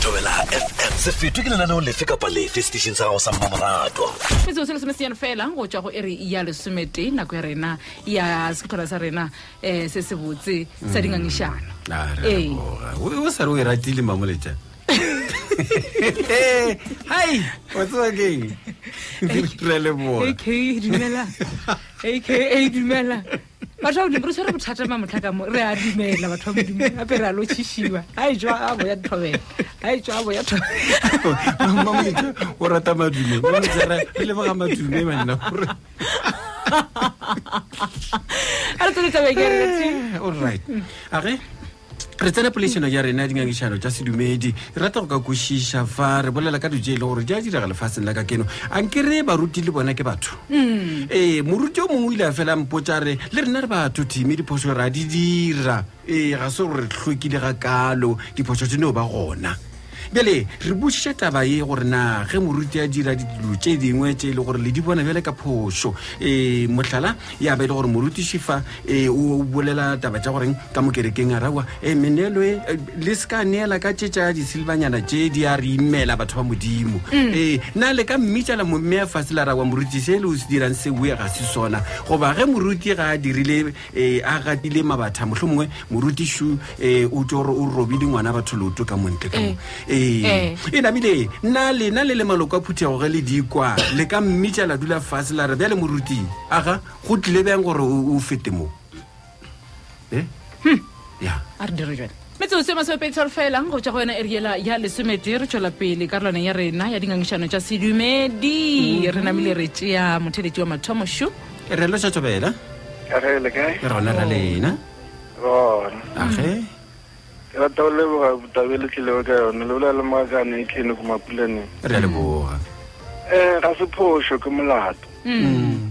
thobela fm se fetwe ke lenaneo lefe kapa lefe setešeng sa gago sa mmamoratwa metsotso lesome senyane fela go tswa go ere ya lesometee nako ya rena ya sekgora sa rena um se se botse sa dingangišano Ah, re a Ee. leboga. o o sa re o e ratile mamoletša hai wa tseba keng re a leboga ak dumela aka dumela batho ba modimo re tshwere bothata ma motlha ka mo re a dumela batho ba modimo gape re a lotšhišiwa ga e jwa abo ya thobela ga e jwa abo ya thobela o rata madume re leboga madume manna gore a re tsone tabeng ya rete eh, all right a ge re tsena polešeno ya rena ya dingangišano tša sedumedi re rata go ka kwešiša fa re bolela ka dilo tse e leng gore di a direga lefaseng la ka keno a nke re baruti le bona ke batho mm. ee moruti o mongwe o ile a fela mpotsa re le rena re batho theme diphoso re a di dira ee ga se gore re tlhokile ga kalo diphoso di ne o ba gona bjale re botšiša taba ye gore na ge moruti a dira dilo tše dingwe tše e le gore le di bona bjale ka phošo um eh, mohlala ya ba e le gore moruti šifa um eh, o bolela taba tša goreng ka mokerekeng a rawa um eh, menelo e le se ka neela ka tše tša disilbanyana tše di a re imela batho ba modimo um na le ka mmitšala momme ya fase la rawa moruti se e le o se dirang se boe ga se sona goba ge moruti ga a dirile e a gatile mabatha motlho mongwe morutišu um eh, o tso gore o robile ngwana batho leoto ka montle ka mo ee eh. eh. e namile nna lena le le maloko a phuthego ge le dikwa le ka mmitša la dula fase la re bja le moruti aga go tlile bjang gore o fete mo e ya a re dire jale metsotso e masomepedi tharo felang go tša go yona eriela ya lesometee re tšwela pele ka rolwaneng ya rena ya dingangišano tša sedumedi re namile re tšea motheletši wa mathomo šo re lo tšatšobela Karele kae? le rona ra lena Rona. age Ke rata go leboga taba e le tlilego ka yone. Le bolela le moakane e kene ko mapulaneng. re a leboga Eh, ga se phošo ke molato. Mm.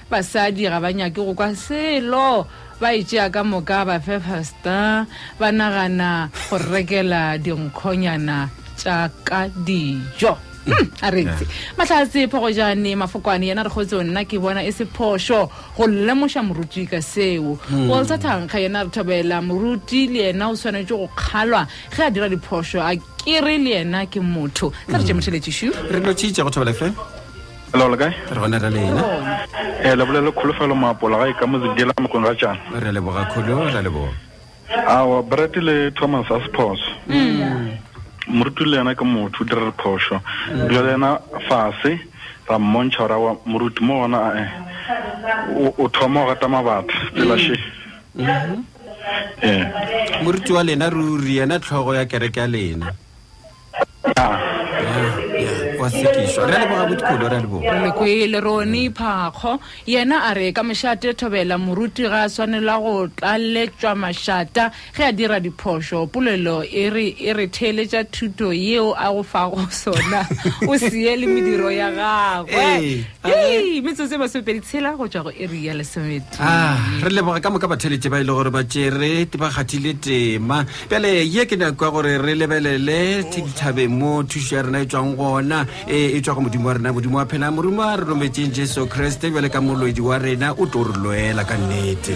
basadi ga ba nyake go kwa selo ba e tšea ka moka ba fefasta ba nagana go rekela dinkgonyana tša ka dijo Hmm, a re ntse matlhatse phogojane mafokwane yena re kgotse nna ke bona e se phošo go lemoša moruti ka seo Hmm. walter thankga yena re thobela moruti le yena o swanetše go kgalwa ge a dira diphošo a kere le yena ke motho tla re tše motheletšišu re no tšitša go thobela fela hello le kae re bona ra lena eh le bolele kholofelo maapola ga e ka mozidela mokong ga tšana re leboga kholo ra leboga awa brate le thomas a sephoso mm. moruti le yena ke motho o dira re phoso mm. bjale yena fase ra mmontšha gore awa moruti mo ona ae eh, o thoma o gata mabatha tselashe mm. mm-hmm. eh. moruti wa lena ruri yena tlhogo ya kereke ya lena wa sekišwa re a leboga botikolo re a leboga re lekwe le rone phakgo yena a re ka mošate thobela moruti ga a swanela go tlaletswa mašata ge a dira diphošo polelo e re e re theeletša thuto yeo a go fago sona o sie le mediro ya gagwe ee metsotse masomepedi tshela go tswa go eri ya lesometee ah, re leboga ka moka batheletše ba e le gore ba tšere ba kgathile tema pele ye ke nako ya gore re lebelele dithabeng mo thušo ya rena e tswang gona e, e tswa go modimo wa rena modimo wa phela morimo a re rometseng jesu kriste bjale ka molwedi wa rena o tlo re lwela ka nnete